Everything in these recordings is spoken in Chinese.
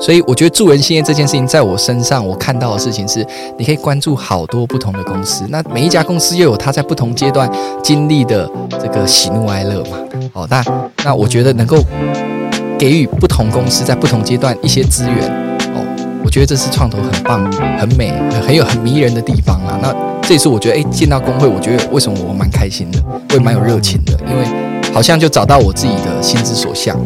所以我觉得助人兴业这件事情，在我身上我看到的事情是，你可以关注好多不同的公司，那每一家公司又有它在不同阶段经历的这个喜怒哀乐嘛。好，那那我觉得能够给予不同公司在不同阶段一些资源，哦，我觉得这是创投很棒、很美、很有很迷人的地方啊。那这次我觉得，哎，进到工会，我觉得为什么我蛮开心的，我也蛮有热情的，因为好像就找到我自己的心之所向。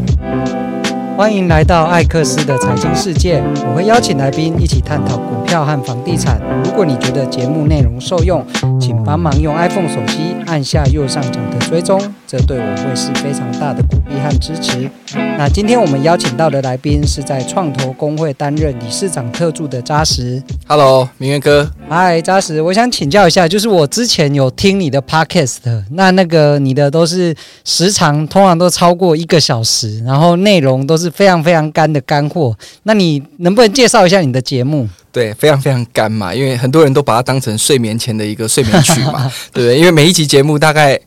欢迎来到艾克斯的财经世界，我会邀请来宾一起探讨股票和房地产。如果你觉得节目内容受用，请帮忙用 iPhone 手机按下右上角的追踪，这对我会是非常大的鼓励和支持。那今天我们邀请到的来宾是在创投公会担任理事长特助的扎实。Hello，明月哥。嗨，扎实，我想请教一下，就是我之前有听你的 Podcast，那那个你的都是时长通常都超过一个小时，然后内容都是。非常非常干的干货，那你能不能介绍一下你的节目？对，非常非常干嘛，因为很多人都把它当成睡眠前的一个睡眠曲嘛，对不对？因为每一集节目大概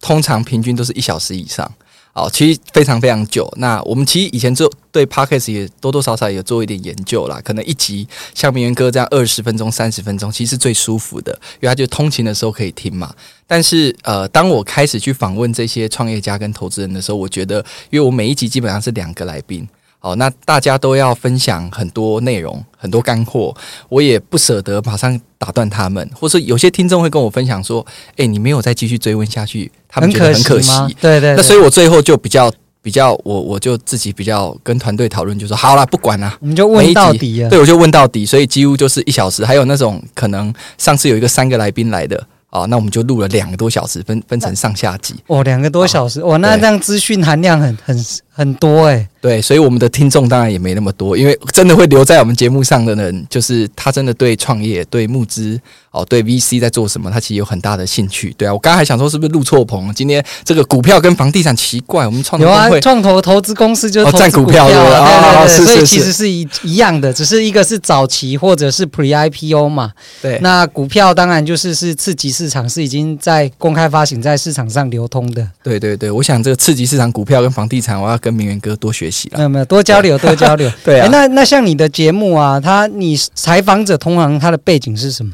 通常平均都是一小时以上。哦，其实非常非常久。那我们其实以前做对 Podcast 也多多少少有做一点研究啦。可能一集像明源哥这样二十分钟、三十分钟，其实是最舒服的，因为他就通勤的时候可以听嘛。但是呃，当我开始去访问这些创业家跟投资人的时候，我觉得，因为我每一集基本上是两个来宾。好，那大家都要分享很多内容，很多干货，我也不舍得马上打断他们，或是有些听众会跟我分享说：“哎，你没有再继续追问下去，他们觉得很可惜。”对，对对。那所以我最后就比较比较，我我就自己比较跟团队讨论，就说：“好了，不管了，我们就问到底。”对，我就问到底，所以几乎就是一小时。还有那种可能上次有一个三个来宾来的。哦，那我们就录了两个多小时，分分成上下集。哦，两个多小时，哦，那这样资讯含量很很很多哎。对，所以我们的听众当然也没那么多，因为真的会留在我们节目上的人，就是他真的对创业、对募资、哦，对 VC 在做什么，他其实有很大的兴趣。对啊，我刚才还想说是不是录错棚？今天这个股票跟房地产奇怪，我们创投有啊，创投投资公司就是占股票，对对对，哦、是是是，所以其实是一一样的，只是一个是早期或者是 Pre IPO 嘛。对，那股票当然就是是次级市场，是已经在公开发行在市场上流通的。对对对，我想这个次级市场股票跟房地产，我要跟明源哥多学习了。没有没有，多交流多交流。对啊，那那像你的节目啊，他你采访者通常他的背景是什么？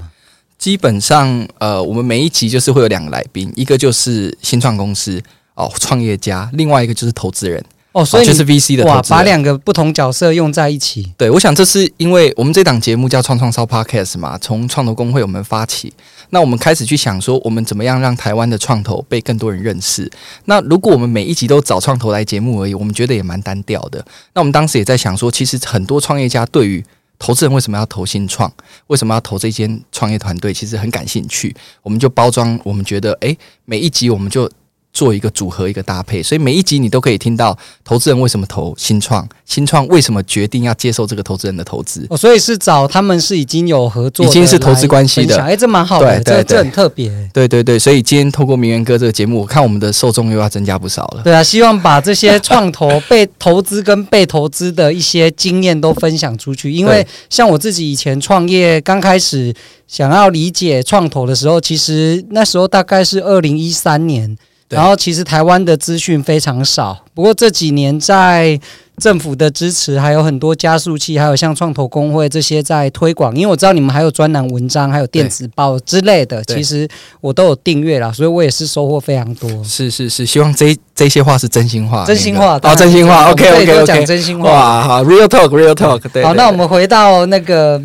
基本上，呃，我们每一集就是会有两个来宾，一个就是新创公司哦，创业家，另外一个就是投资人。哦，所以、哦、就是 VC 的哇，把两个不同角色用在一起。对，我想这是因为我们这档节目叫创创烧 Podcast 嘛，从创投公会我们发起，那我们开始去想说，我们怎么样让台湾的创投被更多人认识。那如果我们每一集都找创投来节目而已，我们觉得也蛮单调的。那我们当时也在想说，其实很多创业家对于投资人为什么要投新创，为什么要投这间创业团队，其实很感兴趣。我们就包装，我们觉得，诶，每一集我们就。做一个组合，一个搭配，所以每一集你都可以听到投资人为什么投新创，新创为什么决定要接受这个投资人的投资。哦，所以是找他们是已经有合作，已经是投资关系的。哎，这蛮好的，这这很特别。对对对，所以今天透过名媛哥这个节目，我看我们的受众又要增加不少了。对啊，希望把这些创投被投资跟被投资的一些经验都分享出去。因为像我自己以前创业刚开始想要理解创投的时候，其实那时候大概是二零一三年。然后其实台湾的资讯非常少，不过这几年在政府的支持，还有很多加速器，还有像创投公会这些在推广。因为我知道你们还有专栏文章，还有电子报之类的，其实我都有订阅了，所以我也是收获非常多。是是是，希望这这些话是真心话，真心话，哦，真心话。OK OK OK，讲真心话。哇，好，Real Talk，Real Talk。对，好，那我们回到那个。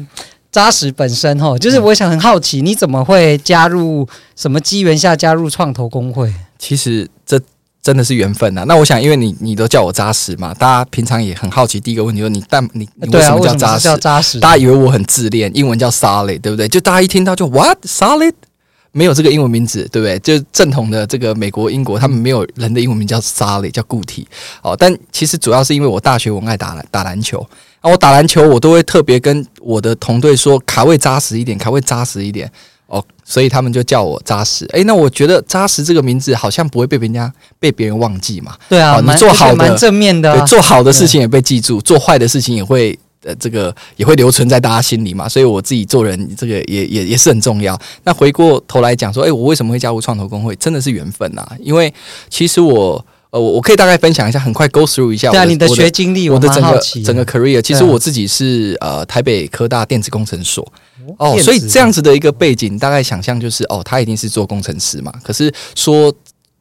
扎实本身哈，就是我想很好奇，你怎么会加入什么机缘下加入创投公会？其实这真的是缘分呐。那我想，因为你你都叫我扎实嘛，大家平常也很好奇。第一个问题就是你但你你为什么叫扎实？叫扎实？大家以为我很自恋，英文叫 solid，对不对？就大家一听到就 what solid，没有这个英文名字，对不对？就正统的这个美国、英国，他们没有人的英文名叫 solid，叫固体。哦，但其实主要是因为我大学我爱打篮打篮球。啊，我打篮球，我都会特别跟我的同队说卡位扎实一点，卡位扎实一点哦，所以他们就叫我扎实。诶，那我觉得扎实这个名字好像不会被人家被别人忘记嘛。对啊，哦、你做好的蛮正面的、做好的事情也被记住，做坏的事情也会呃这个也会留存在大家心里嘛。所以我自己做人这个也也也是很重要。那回过头来讲说，诶，我为什么会加入创投公会？真的是缘分呐、啊，因为其实我。呃，我我可以大概分享一下，很快 go through 一下我的。对啊，你的学经历，我的整个整个 career，其实我自己是呃台北科大电子工程所哦，所以这样子的一个背景，大概想象就是哦，他一定是做工程师嘛。可是说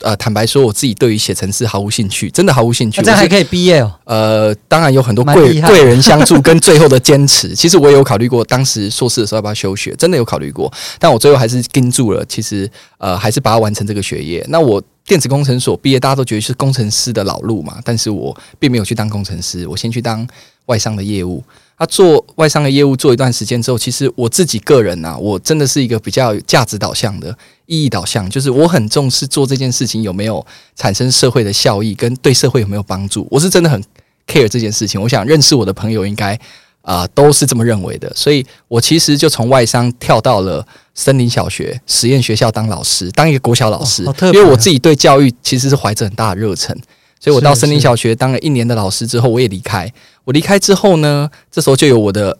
呃，坦白说，我自己对于写程式毫无兴趣，真的毫无兴趣。那这还可以毕业哦。呃，当然有很多贵贵人相助跟最后的坚持。其实我也有考虑过，当时硕士的时候要不要休学，真的有考虑过。但我最后还是盯住了，其实呃，还是把它完成这个学业。那我电子工程所毕业，大家都觉得是工程师的老路嘛，但是我并没有去当工程师，我先去当外商的业务。他、啊、做外商的业务做一段时间之后，其实我自己个人啊，我真的是一个比较价值导向的、意义导向，就是我很重视做这件事情有没有产生社会的效益，跟对社会有没有帮助。我是真的很 care 这件事情。我想认识我的朋友应该啊、呃、都是这么认为的，所以我其实就从外商跳到了森林小学实验学校当老师，当一个国小老师，哦啊、因为我自己对教育其实是怀着很大的热忱。所以我到森林小学当了一年的老师之后，我也离开。我离开之后呢，这时候就有我的，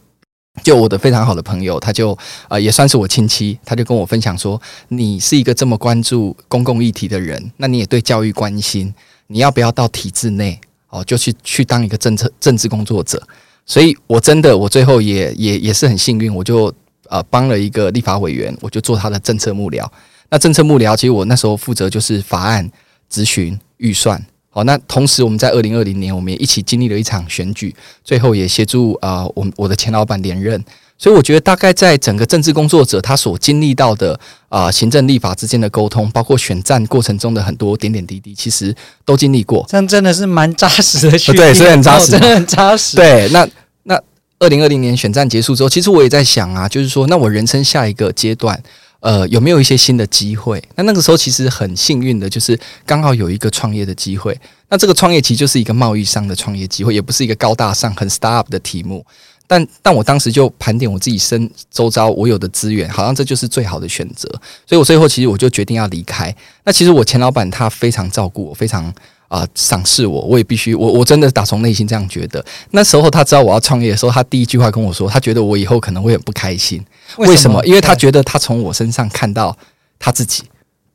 就我的非常好的朋友，他就呃也算是我亲戚，他就跟我分享说：“你是一个这么关注公共议题的人，那你也对教育关心，你要不要到体制内哦，就去去当一个政策政治工作者？”所以，我真的我最后也也也是很幸运，我就呃帮了一个立法委员，我就做他的政策幕僚。那政策幕僚，其实我那时候负责就是法案咨询、预算。好，那同时我们在二零二零年，我们也一起经历了一场选举，最后也协助啊，我、呃、我的前老板连任。所以我觉得，大概在整个政治工作者他所经历到的啊、呃，行政立法之间的沟通，包括选战过程中的很多点点滴滴，其实都经历过。这样真的是蛮扎实的去，对，是很扎实，真的很扎实。对，那那二零二零年选战结束之后，其实我也在想啊，就是说，那我人生下一个阶段。呃，有没有一些新的机会？那那个时候其实很幸运的，就是刚好有一个创业的机会。那这个创业其实就是一个贸易商的创业机会，也不是一个高大上、很 startup 的题目。但但我当时就盘点我自己身周遭我有的资源，好像这就是最好的选择。所以我最后其实我就决定要离开。那其实我前老板他非常照顾我，非常。啊，赏识我，我也必须，我我真的打从内心这样觉得。那时候他知道我要创业的时候，他第一句话跟我说，他觉得我以后可能会很不开心。为什么？为什么？因为他觉得他从我身上看到他自己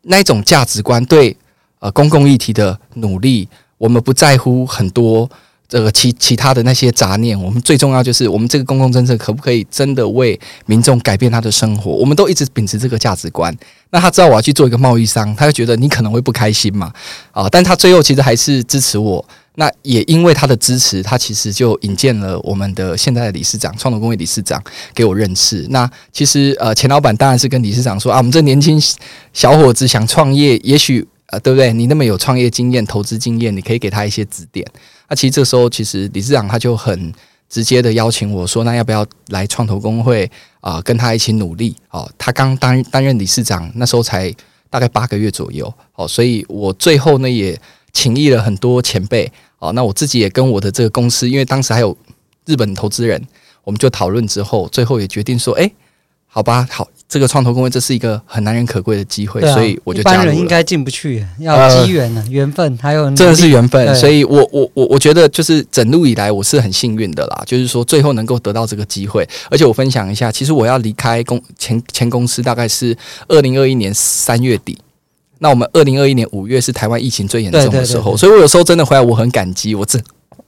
那一种价值观，对呃公共议题的努力，我们不在乎很多。这个其其他的那些杂念，我们最重要就是我们这个公共政策可不可以真的为民众改变他的生活？我们都一直秉持这个价值观。那他知道我要去做一个贸易商，他就觉得你可能会不开心嘛，啊！但他最后其实还是支持我。那也因为他的支持，他其实就引荐了我们的现在的理事长，创投公会理事长给我认识。那其实呃，钱老板当然是跟理事长说啊，我们这年轻小伙子想创业，也许呃，对不对？你那么有创业经验、投资经验，你可以给他一些指点。那其实这时候，其实理事长他就很直接的邀请我说：“那要不要来创投工会啊、跟他一起努力？”哦，他刚担担任理事长，那时候才大概八个月左右。哦，所以我最后呢也请益了很多前辈。哦，那我自己也跟我的这个公司，因为当时还有日本投资人，我们就讨论之后，最后也决定说：“哎，好吧，好。”这个创投公会，这是一个很难能可贵的机会，啊、所以我就加入了。一般人应该进不去，要机缘呢，缘、呃、分还有真的是缘分。所以我我我我觉得，就是整路以来，我是很幸运的啦。就是说，最后能够得到这个机会，而且我分享一下，其实我要离开公前前公司，大概是二零二一年三月底。那我们二零二一年五月是台湾疫情最严重的时候，所以我有时候真的回来，我很感激。我知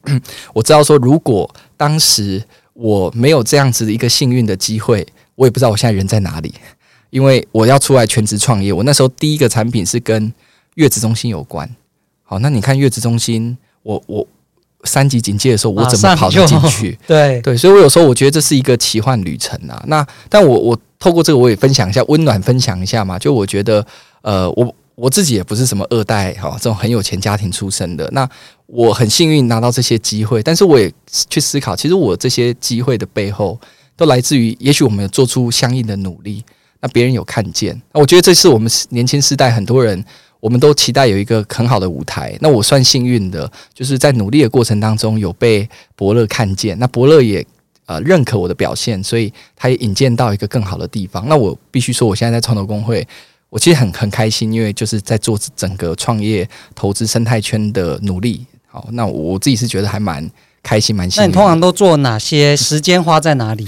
我知道说，如果当时我没有这样子的一个幸运的机会。我也不知道我现在人在哪里，因为我要出来全职创业。我那时候第一个产品是跟月子中心有关。好，那你看月子中心，我我三级警戒的时候，我怎么跑得进去？对对，所以我有时候我觉得这是一个奇幻旅程啊。那但我我透过这个我也分享一下，温暖分享一下嘛。就我觉得，呃，我我自己也不是什么二代哈，这种很有钱家庭出身的。那我很幸运拿到这些机会，但是我也去思考，其实我这些机会的背后。都来自于，也许我们有做出相应的努力，那别人有看见。那我觉得这是我们年轻时代很多人，我们都期待有一个很好的舞台。那我算幸运的，就是在努力的过程当中有被伯乐看见，那伯乐也呃认可我的表现，所以他也引荐到一个更好的地方。那我必须说，我现在在创投公会，我其实很很开心，因为就是在做整个创业投资生态圈的努力。好，那我自己是觉得还蛮。开心蛮幸运。那你通常都做哪些？时间花在哪里？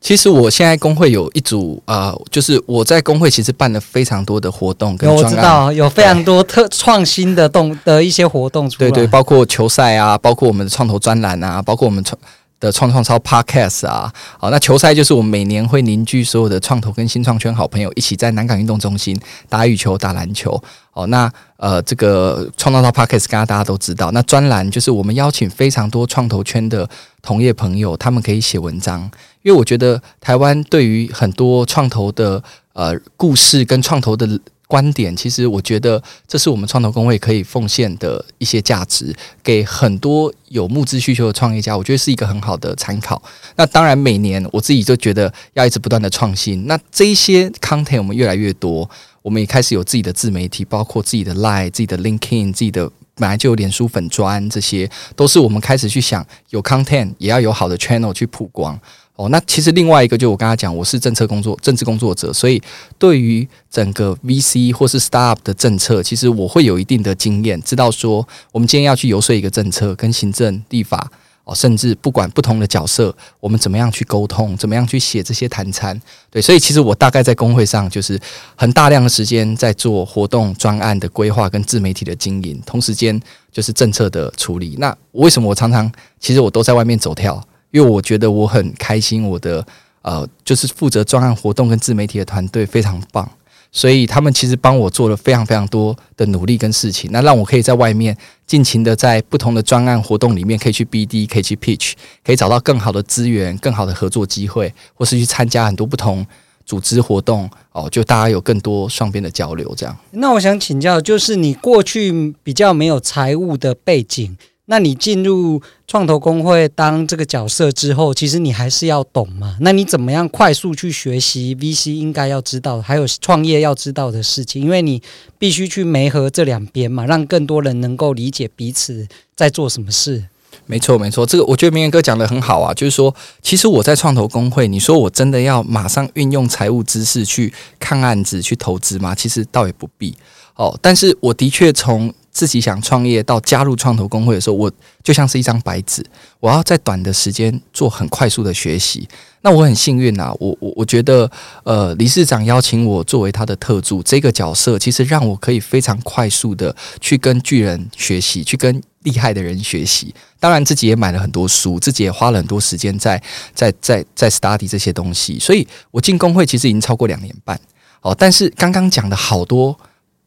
其实我现在工会有一组啊、呃，就是我在工会其实办了非常多的活动我知道有非常多特创新的动的一些活动出来，对对，包括球赛啊，包括我们的创投专栏啊，包括我们创。的创创超 Podcast 啊，好，那球赛就是我们每年会凝聚所有的创投跟新创圈好朋友一起在南港运动中心打羽球、打篮球。哦，那呃，这个创创超 Podcast 刚刚大家都知道，那专栏就是我们邀请非常多创投圈的同业朋友，他们可以写文章，因为我觉得台湾对于很多创投的呃故事跟创投的。观点其实，我觉得这是我们创投公会可以奉献的一些价值，给很多有募资需求的创业家，我觉得是一个很好的参考。那当然，每年我自己就觉得要一直不断的创新。那这一些 content 我们越来越多，我们也开始有自己的自媒体，包括自己的 Line、自己的 LinkedIn、自己的本来就有脸书粉砖，这些都是我们开始去想，有 content 也要有好的 channel 去曝光。哦，那其实另外一个就我刚才讲，我是政策工作、政治工作者，所以对于整个 VC 或是 Startup 的政策，其实我会有一定的经验，知道说我们今天要去游说一个政策，跟行政、立法哦，甚至不管不同的角色，我们怎么样去沟通，怎么样去写这些谈餐，对，所以其实我大概在工会上就是很大量的时间在做活动专案的规划跟自媒体的经营，同时间就是政策的处理。那为什么我常常其实我都在外面走跳？因为我觉得我很开心，我的呃，就是负责专案活动跟自媒体的团队非常棒，所以他们其实帮我做了非常非常多的努力跟事情，那让我可以在外面尽情的在不同的专案活动里面，可以去 BD，可以去 Pitch，可以找到更好的资源、更好的合作机会，或是去参加很多不同组织活动哦，就大家有更多双边的交流这样。那我想请教，就是你过去比较没有财务的背景。那你进入创投公会当这个角色之后，其实你还是要懂嘛？那你怎么样快速去学习 VC 应该要知道，还有创业要知道的事情？因为你必须去媒合这两边嘛，让更多人能够理解彼此在做什么事。没错，没错，这个我觉得明远哥讲得很好啊，就是说，其实我在创投公会，你说我真的要马上运用财务知识去看案子、去投资吗？其实倒也不必哦。但是我的确从自己想创业到加入创投公会的时候，我就像是一张白纸，我要在短的时间做很快速的学习。那我很幸运啊，我我我觉得，呃，理事长邀请我作为他的特助这个角色，其实让我可以非常快速的去跟巨人学习，去跟厉害的人学习。当然，自己也买了很多书，自己也花了很多时间在在在在 study 这些东西。所以我进公会其实已经超过两年半。哦，但是刚刚讲的好多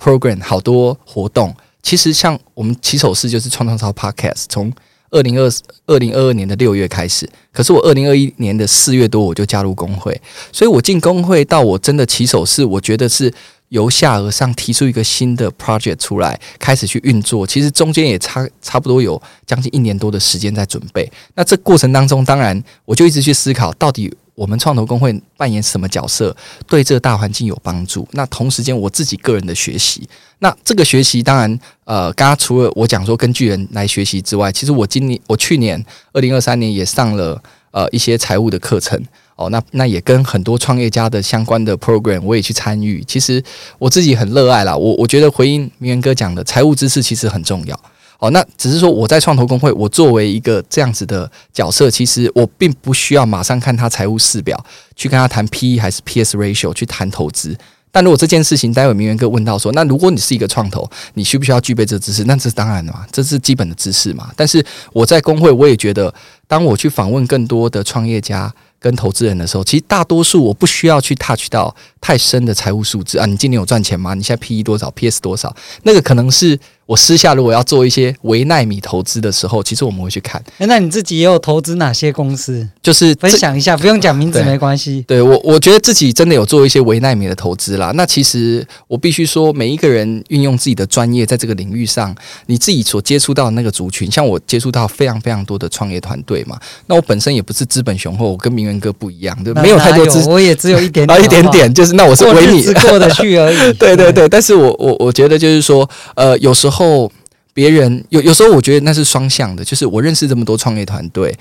program，好多活动。其实像我们起手式就是创创超 Podcast，从二零二二零二二年的六月开始，可是我二零二一年的四月多我就加入公会，所以我进公会到我真的起手式，我觉得是由下而上提出一个新的 project 出来，开始去运作。其实中间也差差不多有将近一年多的时间在准备。那这过程当中，当然我就一直去思考到底。我们创投公会扮演什么角色，对这个大环境有帮助？那同时间我自己个人的学习，那这个学习当然，呃，刚刚除了我讲说跟巨人来学习之外，其实我今年我去年二零二三年也上了呃一些财务的课程哦，那那也跟很多创业家的相关的 program 我也去参与。其实我自己很热爱啦，我我觉得回应明远哥讲的财务知识其实很重要。哦，那只是说我在创投公会，我作为一个这样子的角色，其实我并不需要马上看他财务势表，去跟他谈 PE 还是 PS ratio 去谈投资。但如果这件事情，待会明源哥问到说，那如果你是一个创投，你需不需要具备这知识？那这是当然的嘛，这是基本的知识嘛。但是我在公会，我也觉得，当我去访问更多的创业家跟投资人的时候，其实大多数我不需要去 touch 到太深的财务数字啊。你今年有赚钱吗？你现在 PE 多少？PS 多少？那个可能是。我私下如果要做一些微奈米投资的时候，其实我们会去看。欸，那你自己也有投资哪些公司？就是分享一下，不用讲名字没关系。对，我，我觉得自己真的有做一些微奈米的投资啦。那其实我必须说，每一个人运用自己的专业在这个领域上，你自己所接触到的那个族群，像我接触到非常非常多的创业团队嘛。那我本身也不是资本雄厚，我跟明远哥不一样，对，没有太多资，我也只有一点点 一点点，就是那我是维米过得去而已。对对对，但是我我我觉得就是说，呃，有时候。后别人有有时候，我觉得那是双向的。就是我认识这么多创业团队，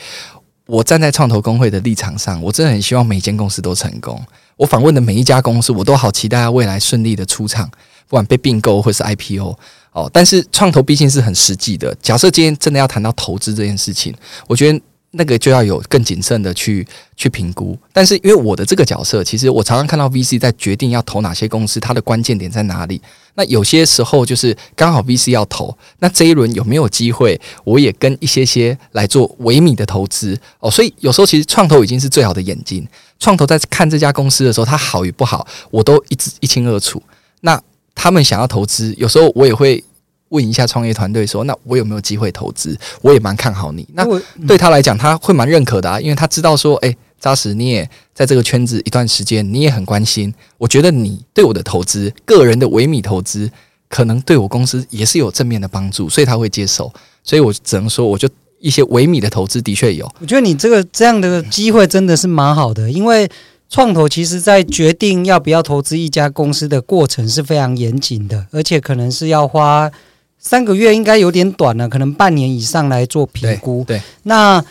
我站在创投工会的立场上，我真的很希望每间公司都成功。我访问的每一家公司，我都好期待未来顺利的出场，不管被并购或是 IPO 哦。但是创投毕竟是很实际的。假设今天真的要谈到投资这件事情，我觉得那个就要有更谨慎的去去评估。但是因为我的这个角色，其实我常常看到 VC 在决定要投哪些公司，它的关键点在哪里。那有些时候就是刚好 VC 要投，那这一轮有没有机会，我也跟一些些来做微米的投资哦。所以有时候其实创投已经是最好的眼睛，创投在看这家公司的时候，它好与不好，我都一直一清二楚。那他们想要投资，有时候我也会。问一下创业团队说：“那我有没有机会投资？我也蛮看好你。那对他来讲，他会蛮认可的啊，因为他知道说，诶，扎实你也在这个圈子一段时间，你也很关心。我觉得你对我的投资，个人的微米投资，可能对我公司也是有正面的帮助，所以他会接受。所以我只能说，我就一些微米的投资的确有。我觉得你这个这样的机会真的是蛮好的，因为创投其实在决定要不要投资一家公司的过程是非常严谨的，而且可能是要花。”三个月应该有点短了，可能半年以上来做评估。对，对那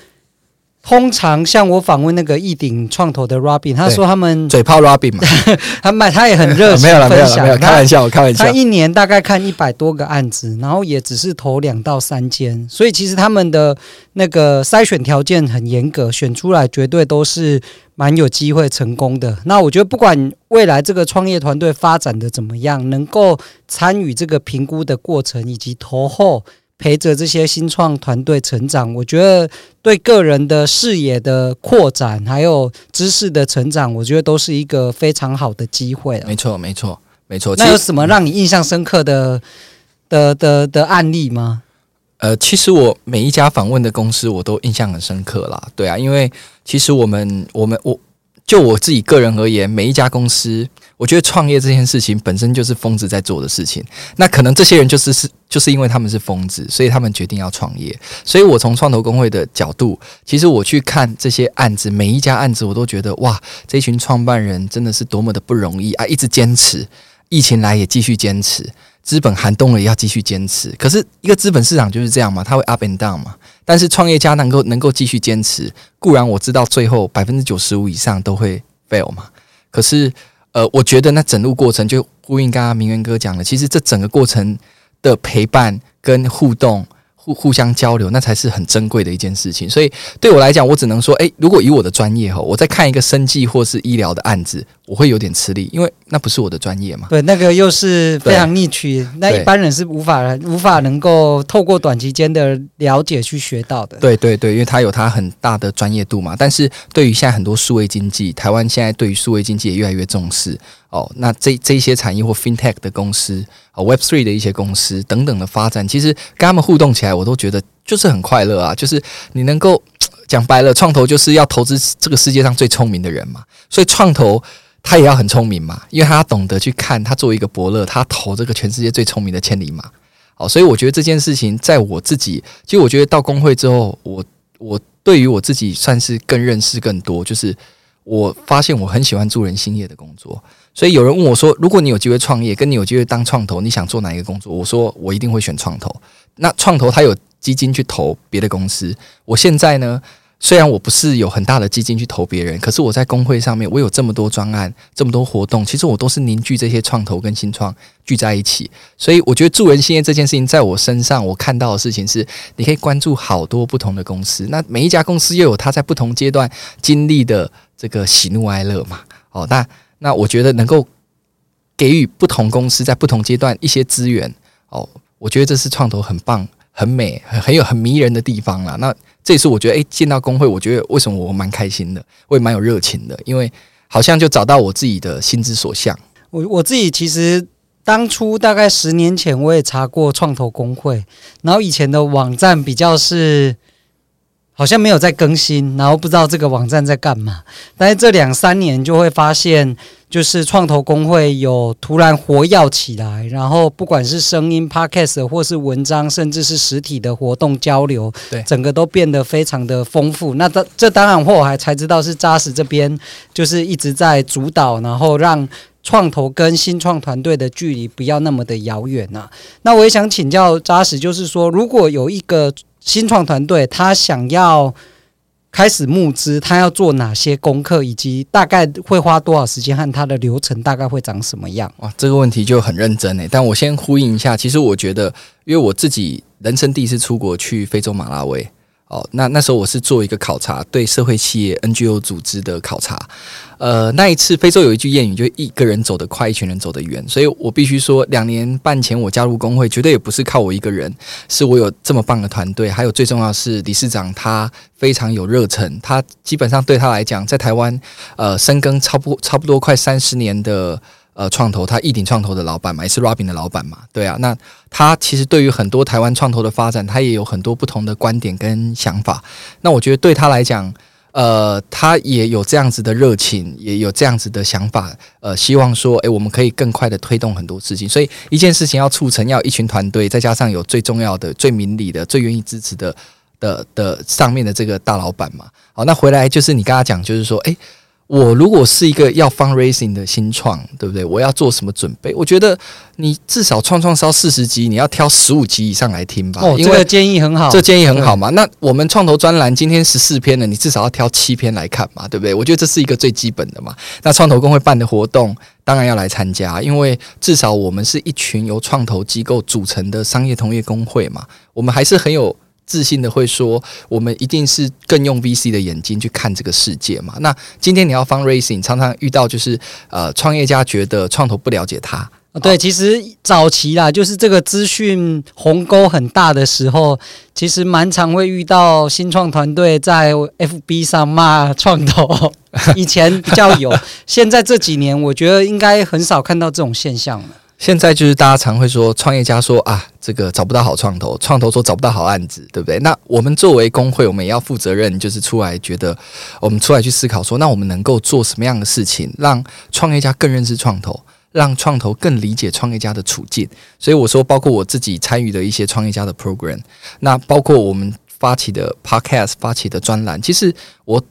通常像我访问那个一鼎创投的 Robin，他说他们嘴炮 Robin 嘛，他卖他也很热情，没有了，没有了，没有，开玩笑，开玩笑。他一年大概看一百多个案子，然后也只是投两到三间，所以其实他们的那个筛选条件很严格，选出来绝对都是。蛮有机会成功的。那我觉得，不管未来这个创业团队发展的怎么样，能够参与这个评估的过程，以及投后陪着这些新创团队成长，我觉得对个人的视野的扩展，还有知识的成长，我觉得都是一个非常好的机会。没错，没错，没错。那有什么让你印象深刻的的的的案例吗？呃，其实我每一家访问的公司，我都印象很深刻啦。对啊，因为其实我们我们我就我自己个人而言，每一家公司，我觉得创业这件事情本身就是疯子在做的事情。那可能这些人就是是就是因为他们是疯子，所以他们决定要创业。所以我从创投公会的角度，其实我去看这些案子，每一家案子，我都觉得哇，这群创办人真的是多么的不容易啊！一直坚持，疫情来也继续坚持。资本寒冬了，也要继续坚持。可是，一个资本市场就是这样嘛，它会 up and down 嘛。但是，创业家能够能够继续坚持，固然我知道最后百分之九十五以上都会 fail 嘛。可是，呃，我觉得那整路过程就呼应刚刚明远哥讲的，其实这整个过程的陪伴跟互动。互互相交流，那才是很珍贵的一件事情。所以对我来讲，我只能说，诶，如果以我的专业哈，我在看一个生计或是医疗的案子，我会有点吃力，因为那不是我的专业嘛。对，那个又是非常 niche，那一般人是无法无法能够透过短期间的了解去学到的。对对对，因为它有它很大的专业度嘛。但是对于现在很多数位经济，台湾现在对于数位经济也越来越重视。哦，那这这一些产业或 FinTech 的公司，哦，Web Three 的一些公司等等的发展，其实跟他们互动起来，我都觉得就是很快乐啊。就是你能够讲白了，创投就是要投资这个世界上最聪明的人嘛。所以创投他也要很聪明嘛，因为他懂得去看，他作为一个伯乐，他投这个全世界最聪明的千里马。好，所以我觉得这件事情在我自己，其实我觉得到工会之后，我我对于我自己算是更认识更多，就是我发现我很喜欢助人兴业的工作。所以有人问我说：“如果你有机会创业，跟你有机会当创投，你想做哪一个工作？”我说：“我一定会选创投。”那创投它有基金去投别的公司。我现在呢，虽然我不是有很大的基金去投别人，可是我在公会上面，我有这么多专案，这么多活动，其实我都是凝聚这些创投跟新创聚在一起。所以我觉得助人兴业这件事情，在我身上我看到的事情是，你可以关注好多不同的公司，那每一家公司又有它在不同阶段经历的这个喜怒哀乐嘛。哦，那。那我觉得能够给予不同公司在不同阶段一些资源哦，我觉得这是创投很棒、很美、很很有很迷人的地方啦。那这也是我觉得，诶，进到工会，我觉得为什么我蛮开心的，我也蛮有热情的，因为好像就找到我自己的心之所向。我我自己其实当初大概十年前，我也查过创投工会，然后以前的网站比较是。好像没有在更新，然后不知道这个网站在干嘛。但是这两三年就会发现，就是创投工会有突然活跃起来，然后不管是声音、Podcast 或是文章，甚至是实体的活动交流，对，整个都变得非常的丰富。那这这当然后来才知道是扎实这边就是一直在主导，然后让创投跟新创团队的距离不要那么的遥远呐。那我也想请教扎实，就是说如果有一个。新创团队他想要开始募资，他要做哪些功课，以及大概会花多少时间，和他的流程大概会长什么样？哇，这个问题就很认真诶。但我先呼应一下，其实我觉得，因为我自己人生第一次出国去非洲马拉维哦，那那时候我是做一个考察，对社会企业 NGO 组织的考察。呃，那一次非洲有一句谚语，就一个人走得快，一群人走得远。所以我必须说，两年半前我加入工会，绝对也不是靠我一个人，是我有这么棒的团队，还有最重要的是理事长他非常有热忱，他基本上对他来讲，在台湾呃深耕差不差不多快三十年的。呃，创投他义鼎创投的老板嘛，也是 Robin 的老板嘛，对啊。那他其实对于很多台湾创投的发展，他也有很多不同的观点跟想法。那我觉得对他来讲，呃，他也有这样子的热情，也有这样子的想法。呃，希望说，诶，我们可以更快的推动很多事情。所以一件事情要促成，要一群团队，再加上有最重要的、最明理的、最愿意支持的的的上面的这个大老板嘛。好，那回来就是你刚刚讲，就是说，诶。我如果是一个要 fundraising 的新创，对不对？我要做什么准备？我觉得你至少创创烧四十集，你要挑十五集以上来听吧。哦，因为这个建议很好，这建议很好嘛。那我们创投专栏今天十四篇了，你至少要挑七篇来看嘛，对不对？我觉得这是一个最基本的嘛。那创投工会办的活动，当然要来参加，因为至少我们是一群由创投机构组成的商业同业工会嘛，我们还是很有。自信的会说，我们一定是更用 VC 的眼睛去看这个世界嘛。那今天你要 fundraising，常常遇到就是呃，创业家觉得创投不了解他。对，其实早期啦，就是这个资讯鸿沟很大的时候，其实蛮常会遇到新创团队在 FB 上骂创投。以前比较有，现在这几年我觉得应该很少看到这种现象了。现在就是大家常会说，创业家说啊，这个找不到好创投，创投说找不到好案子，对不对？那我们作为工会，我们也要负责任，就是出来觉得，我们出来去思考说，那我们能够做什么样的事情，让创业家更认识创投，让创投更理解创业家的处境。所以我说，包括我自己参与的一些创业家的 program，那包括我们发起的 podcast 发起的专栏，其实我。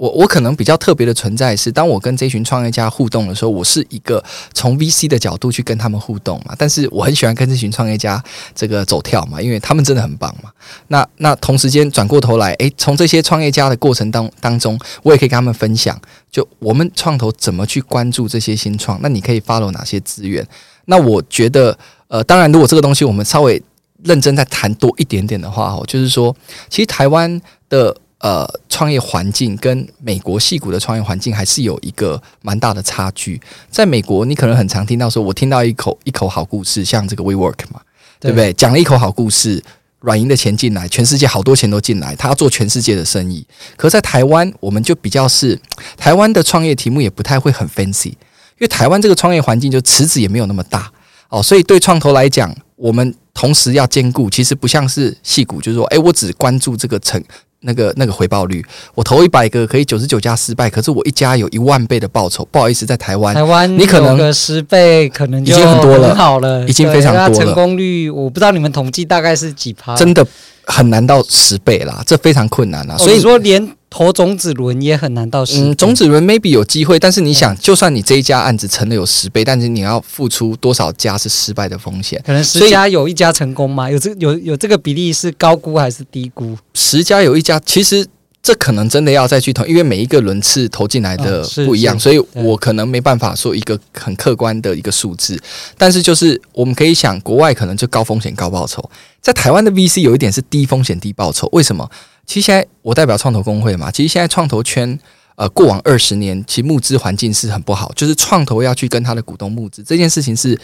我我可能比较特别的存在是，当我跟这群创业家互动的时候，我是一个从 VC 的角度去跟他们互动嘛。但是我很喜欢跟这群创业家这个走跳嘛，因为他们真的很棒嘛。那那同时间转过头来，诶，从这些创业家的过程当当中，我也可以跟他们分享，就我们创投怎么去关注这些新创。那你可以 follow 哪些资源？那我觉得，呃，当然，如果这个东西我们稍微认真再谈多一点点的话，哦，就是说，其实台湾的。呃，创业环境跟美国戏股的创业环境还是有一个蛮大的差距。在美国，你可能很常听到说，我听到一口一口好故事，像这个 WeWork 嘛，对，不对？讲了一口好故事，软银的钱进来，全世界好多钱都进来，他要做全世界的生意。可是在台湾，我们就比较是台湾的创业题目也不太会很 fancy，因为台湾这个创业环境就池子也没有那么大哦，所以对创投来讲，我们同时要兼顾，其实不像是戏股，就是说，诶，我只关注这个成。那个那个回报率，我投一百个可以九十九家失败，可是我一家有一万倍的报酬。不好意思，在台湾，台湾你可能十倍可能已经很多了，很好了，已经非常多了。成功率我不知道你们统计大概是几趴？真的很难到十倍啦，这非常困难啦。所以、哦、说连。投种子轮也很难到十倍。嗯，种子轮 maybe 有机会，但是你想，就算你这一家案子成了有十倍，但是你要付出多少家是失败的风险？可能十家有一家成功吗？有这有有这个比例是高估还是低估？十家有一家，其实这可能真的要再去投，因为每一个轮次投进来的不一样，所以我可能没办法说一个很客观的一个数字。但是就是我们可以想，国外可能就高风险高报酬，在台湾的 VC 有一点是低风险低报酬，为什么？其实现在我代表创投工会嘛，其实现在创投圈，呃，过往二十年其实募资环境是很不好，就是创投要去跟他的股东募资这件事情是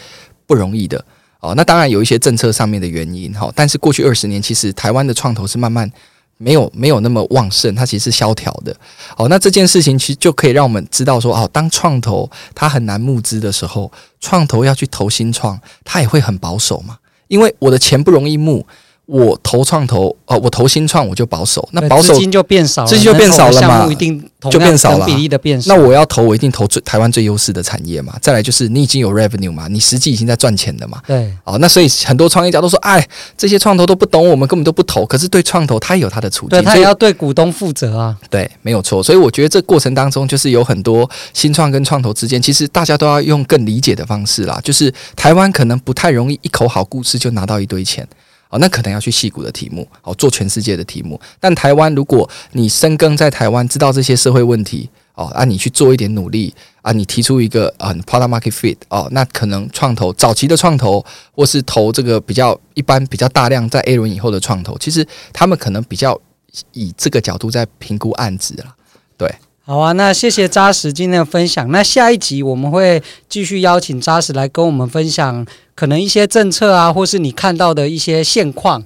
不容易的哦。那当然有一些政策上面的原因哈，但是过去二十年其实台湾的创投是慢慢没有没有那么旺盛，它其实是萧条的。好，那这件事情其实就可以让我们知道说，哦，当创投它很难募资的时候，创投要去投新创，它也会很保守嘛，因为我的钱不容易募。我投创投，呃，我投新创我就保守，那保守资金就变少了，资金就变少了嘛，就变少了比例的变少。那我要投，我一定投最台湾最优势的产业嘛。再来就是你已经有 revenue 嘛，你实际已经在赚钱的嘛。对，哦，那所以很多创业家都说，哎，这些创投都不懂我们，根本都不投。可是对创投，他也有他的处境，对，他也要对股东负责啊。对，没有错。所以我觉得这过程当中，就是有很多新创跟创投之间，其实大家都要用更理解的方式啦。就是台湾可能不太容易一口好故事就拿到一堆钱。那可能要去矽谷的题目，哦，做全世界的题目。但台湾，如果你深耕在台湾，知道这些社会问题，哦，啊，你去做一点努力，啊，你提出一个啊，product market fit，哦，那可能创投早期的创投，或是投这个比较一般、比较大量在 A 轮以后的创投，其实他们可能比较以这个角度在评估案子了。对，好啊，那谢谢扎实今天的分享。那下一集我们会继续邀请扎实来跟我们分享可能一些政策啊，或是你看到的一些现况。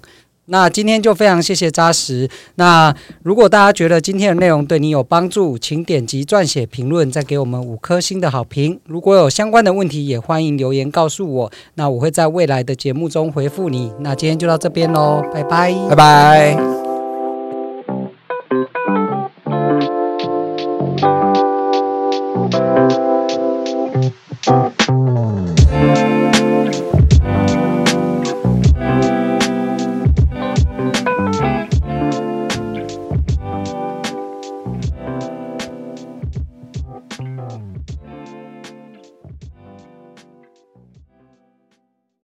那今天就非常谢谢扎实。那如果大家觉得今天的内容对你有帮助，请点击撰写评论，再给我们五颗星的好评。如果有相关的问题，也欢迎留言告诉我。那我会在未来的节目中回复你。那今天就到这边喽，拜拜，拜拜。